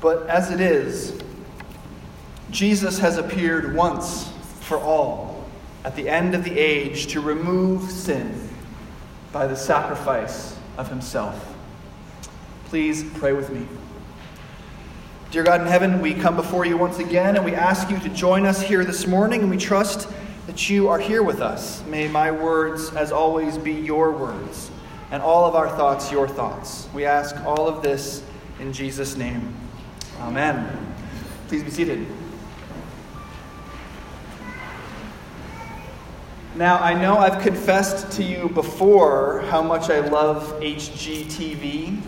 But as it is, Jesus has appeared once for all at the end of the age to remove sin by the sacrifice of himself. Please pray with me. Dear God in heaven, we come before you once again and we ask you to join us here this morning, and we trust that you are here with us. May my words, as always, be your words, and all of our thoughts your thoughts. We ask all of this in Jesus' name. Amen. Please be seated. Now, I know I've confessed to you before how much I love HGTV.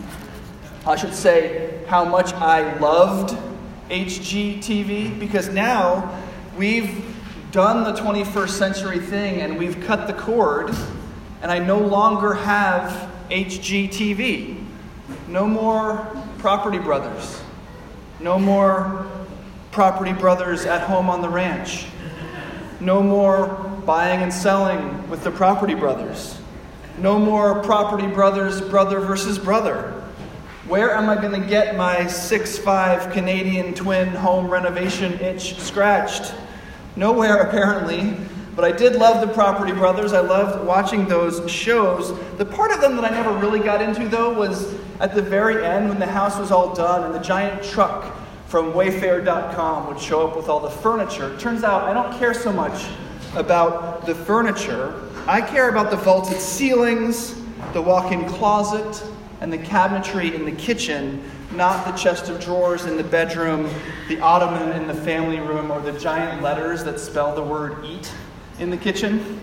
I should say how much I loved HGTV because now we've done the 21st century thing and we've cut the cord, and I no longer have HGTV. No more Property Brothers. No more Property Brothers at home on the ranch. No more buying and selling with the property brothers. No more property brothers, brother versus brother. Where am I going to get my six-five Canadian twin home renovation itch scratched? Nowhere, apparently. But I did love the Property Brothers. I loved watching those shows. The part of them that I never really got into, though, was at the very end when the house was all done and the giant truck from Wayfair.com would show up with all the furniture. It turns out I don't care so much about the furniture. I care about the vaulted ceilings, the walk in closet, and the cabinetry in the kitchen, not the chest of drawers in the bedroom, the ottoman in the family room, or the giant letters that spell the word eat in the kitchen.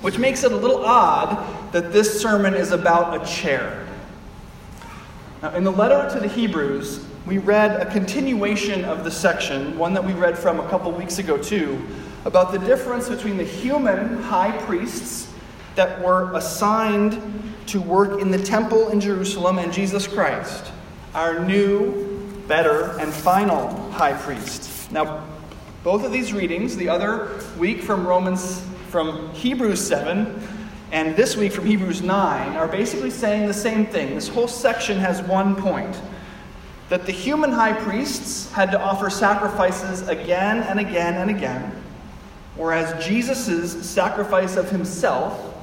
Which makes it a little odd that this sermon is about a chair. Now, in the letter to the Hebrews, we read a continuation of the section, one that we read from a couple weeks ago, too, about the difference between the human high priests that were assigned to work in the temple in Jerusalem and Jesus Christ, our new, better, and final high priest. Now, both of these readings, the other week from Romans, from Hebrews 7, and this week from Hebrews 9, are basically saying the same thing. This whole section has one point that the human high priests had to offer sacrifices again and again and again Whereas Jesus' sacrifice of himself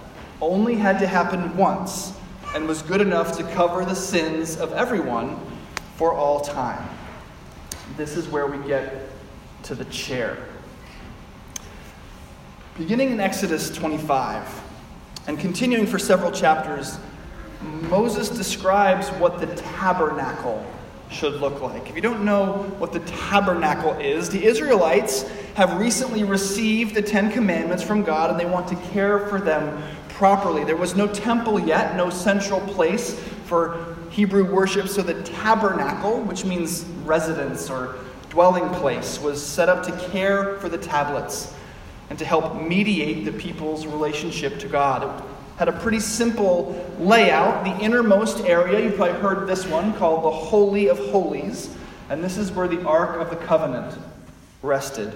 only had to happen once and was good enough to cover the sins of everyone for all time. This is where we get to the chair. Beginning in Exodus 25 and continuing for several chapters, Moses describes what the tabernacle should look like. If you don't know what the tabernacle is, the Israelites have recently received the Ten Commandments from God and they want to care for them properly. There was no temple yet, no central place for Hebrew worship, so the tabernacle, which means residence or dwelling place, was set up to care for the tablets and to help mediate the people's relationship to God It had a pretty simple layout. The innermost area, you've probably heard this one, called the Holy of Holies. And this is where the Ark of the Covenant rested.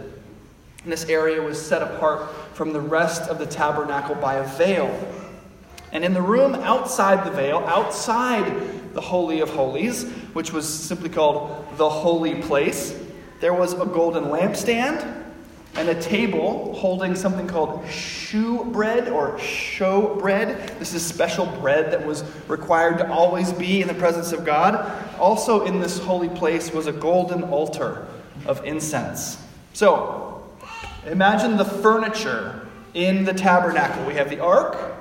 And this area was set apart from the rest of the tabernacle by a veil. And in the room outside the veil, outside the Holy of Holies, which was simply called the Holy Place, there was a golden lampstand and a table holding something called shew bread or show bread. This is special bread that was required to always be in the presence of God. Also, in this holy place was a golden altar of incense. So, imagine the furniture in the tabernacle. We have the ark,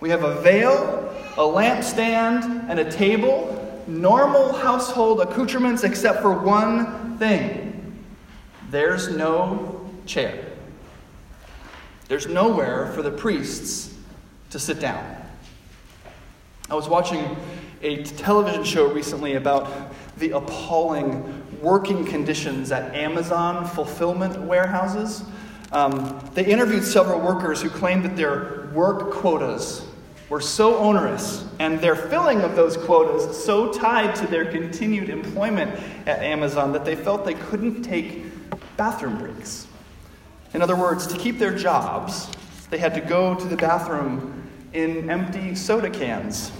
we have a veil, a lampstand, and a table. Normal household accoutrements, except for one thing there's no chair. There's nowhere for the priests to sit down. I was watching a television show recently about the appalling working conditions at Amazon fulfillment warehouses. Um, they interviewed several workers who claimed that their work quotas were so onerous and their filling of those quotas so tied to their continued employment at Amazon that they felt they couldn't take bathroom breaks. In other words, to keep their jobs, they had to go to the bathroom in empty soda cans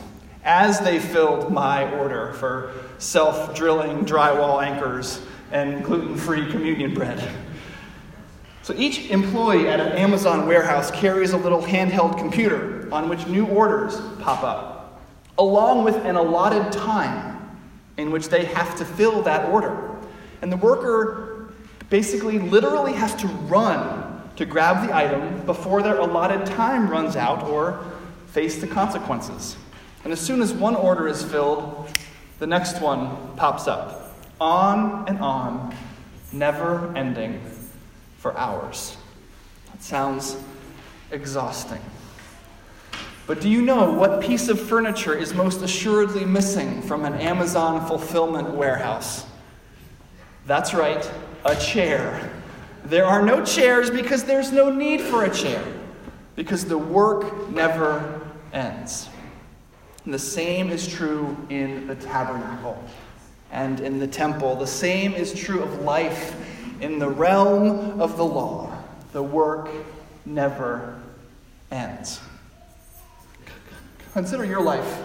as they filled my order for self drilling drywall anchors and gluten free communion bread. So each employee at an Amazon warehouse carries a little handheld computer on which new orders pop up, along with an allotted time in which they have to fill that order. And the worker basically literally has to run to grab the item before their allotted time runs out or face the consequences. And as soon as one order is filled, the next one pops up. On and on, never ending for hours. That sounds exhausting. But do you know what piece of furniture is most assuredly missing from an Amazon fulfillment warehouse? That's right, a chair. There are no chairs because there's no need for a chair, because the work never ends. And the same is true in the tabernacle and in the temple. The same is true of life in the realm of the law. The work never ends. Consider your life.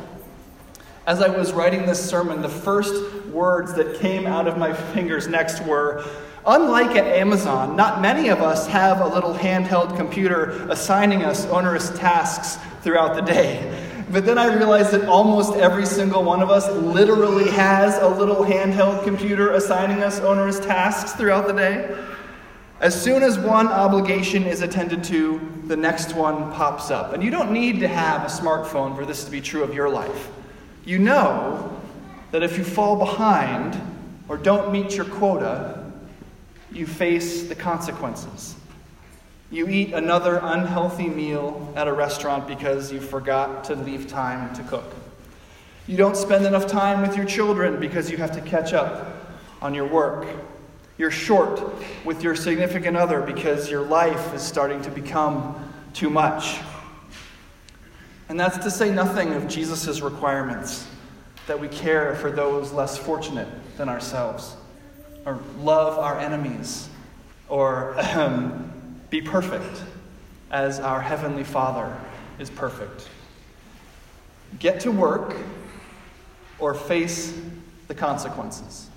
As I was writing this sermon, the first words that came out of my fingers next were Unlike at Amazon, not many of us have a little handheld computer assigning us onerous tasks throughout the day. But then I realized that almost every single one of us literally has a little handheld computer assigning us onerous tasks throughout the day. As soon as one obligation is attended to, the next one pops up. And you don't need to have a smartphone for this to be true of your life. You know that if you fall behind or don't meet your quota, you face the consequences. You eat another unhealthy meal at a restaurant because you forgot to leave time to cook. You don't spend enough time with your children because you have to catch up on your work. You're short with your significant other because your life is starting to become too much. And that's to say nothing of Jesus' requirements that we care for those less fortunate than ourselves or love our enemies, or be perfect as our Heavenly Father is perfect. Get to work or face the consequences.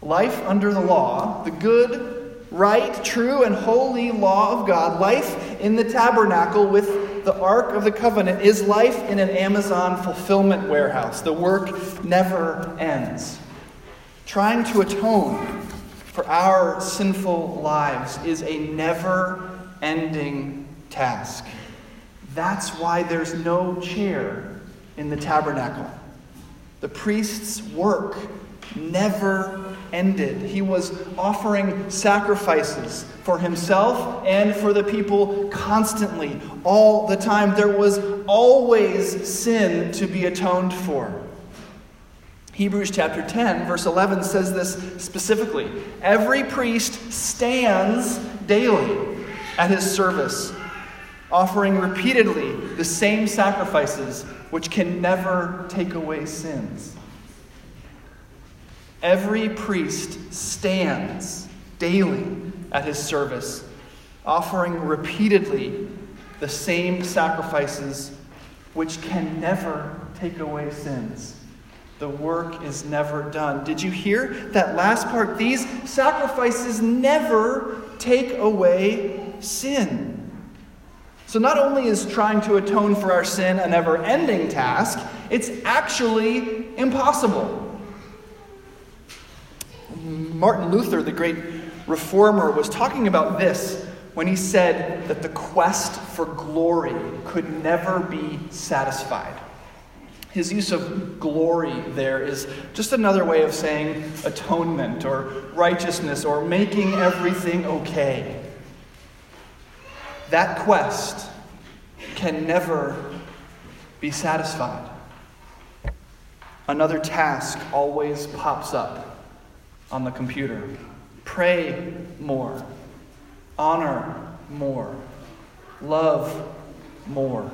Life under the law, the good, right, true, and holy law of God, life in the tabernacle with the Ark of the Covenant, is life in an Amazon fulfillment warehouse. The work never ends. Trying to atone for our sinful lives is a never ending task. That's why there's no chair in the tabernacle. The priest's work never ended. He was offering sacrifices for himself and for the people constantly, all the time. There was always sin to be atoned for. Hebrews chapter 10, verse 11 says this specifically Every priest stands daily at his service, offering repeatedly the same sacrifices which can never take away sins. Every priest stands daily at his service, offering repeatedly the same sacrifices which can never take away sins. The work is never done. Did you hear that last part? These sacrifices never take away sin. So, not only is trying to atone for our sin a never ending task, it's actually impossible. Martin Luther, the great reformer, was talking about this when he said that the quest for glory could never be satisfied. His use of glory there is just another way of saying atonement or righteousness or making everything okay. That quest can never be satisfied. Another task always pops up on the computer pray more, honor more, love more.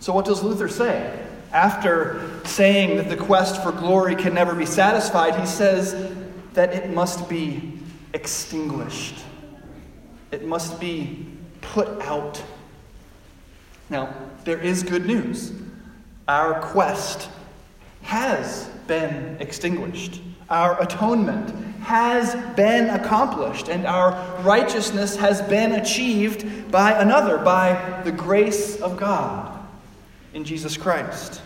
So, what does Luther say? after saying that the quest for glory can never be satisfied, he says that it must be extinguished. It must be put out. Now, there is good news. Our quest has been extinguished. Our atonement has been accomplished, and our righteousness has been achieved by another, by the grace of God in Jesus Christ.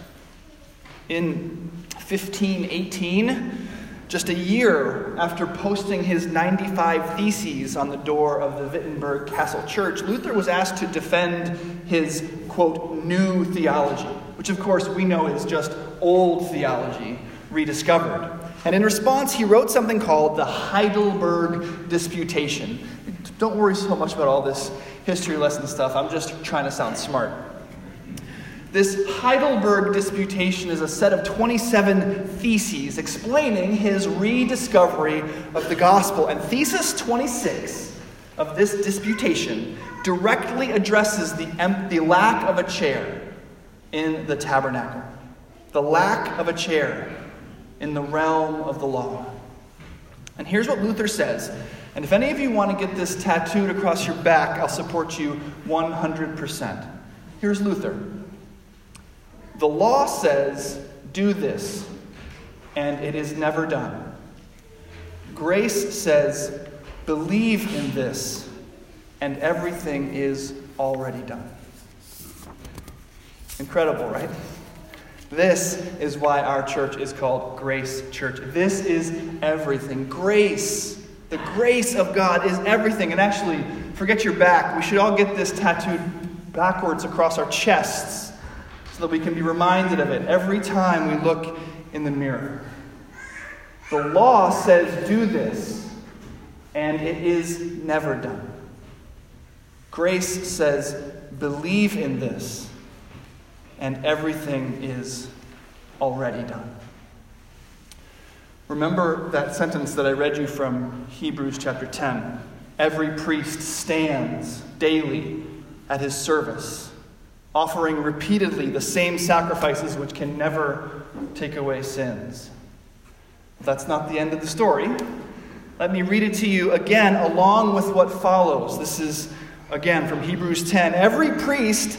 In 1518, just a year after posting his 95 Theses on the door of the Wittenberg Castle Church, Luther was asked to defend his, quote, new theology, which of course we know is just old theology rediscovered. And in response, he wrote something called the Heidelberg Disputation. Don't worry so much about all this history lesson stuff, I'm just trying to sound smart. This Heidelberg disputation is a set of 27 theses explaining his rediscovery of the gospel. And thesis 26 of this disputation directly addresses the, the lack of a chair in the tabernacle, the lack of a chair in the realm of the law. And here's what Luther says. And if any of you want to get this tattooed across your back, I'll support you 100%. Here's Luther. The law says, do this, and it is never done. Grace says, believe in this, and everything is already done. Incredible, right? This is why our church is called Grace Church. This is everything. Grace, the grace of God is everything. And actually, forget your back. We should all get this tattooed backwards across our chests so that we can be reminded of it every time we look in the mirror. The law says, do this, and it is never done. Grace says, believe in this, and everything is already done. Remember that sentence that I read you from Hebrews chapter 10. Every priest stands daily at his service offering repeatedly the same sacrifices which can never take away sins. That's not the end of the story. Let me read it to you again, along with what follows. This is, again, from Hebrews 10. Every priest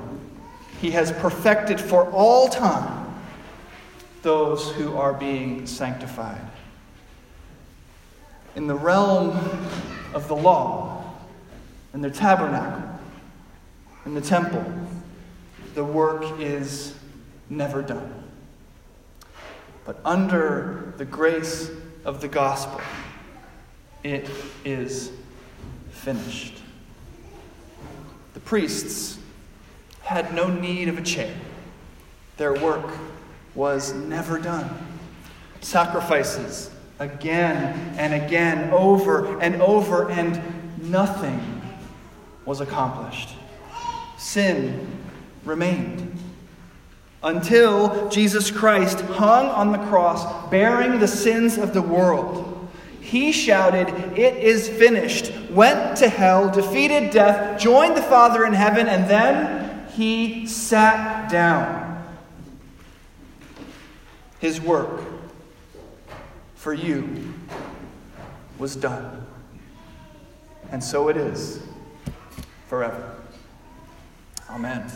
he has perfected for all time those who are being sanctified. In the realm of the law, in the tabernacle, in the temple, the work is never done. But under the grace of the gospel, it is finished. The priests had no need of a chair, their work was never done. Sacrifices again and again, over and over, and nothing was accomplished. Sin remained until Jesus Christ hung on the cross, bearing the sins of the world. He shouted, It is finished, went to hell, defeated death, joined the Father in heaven, and then he sat down. His work for you was done. And so it is forever. Amen.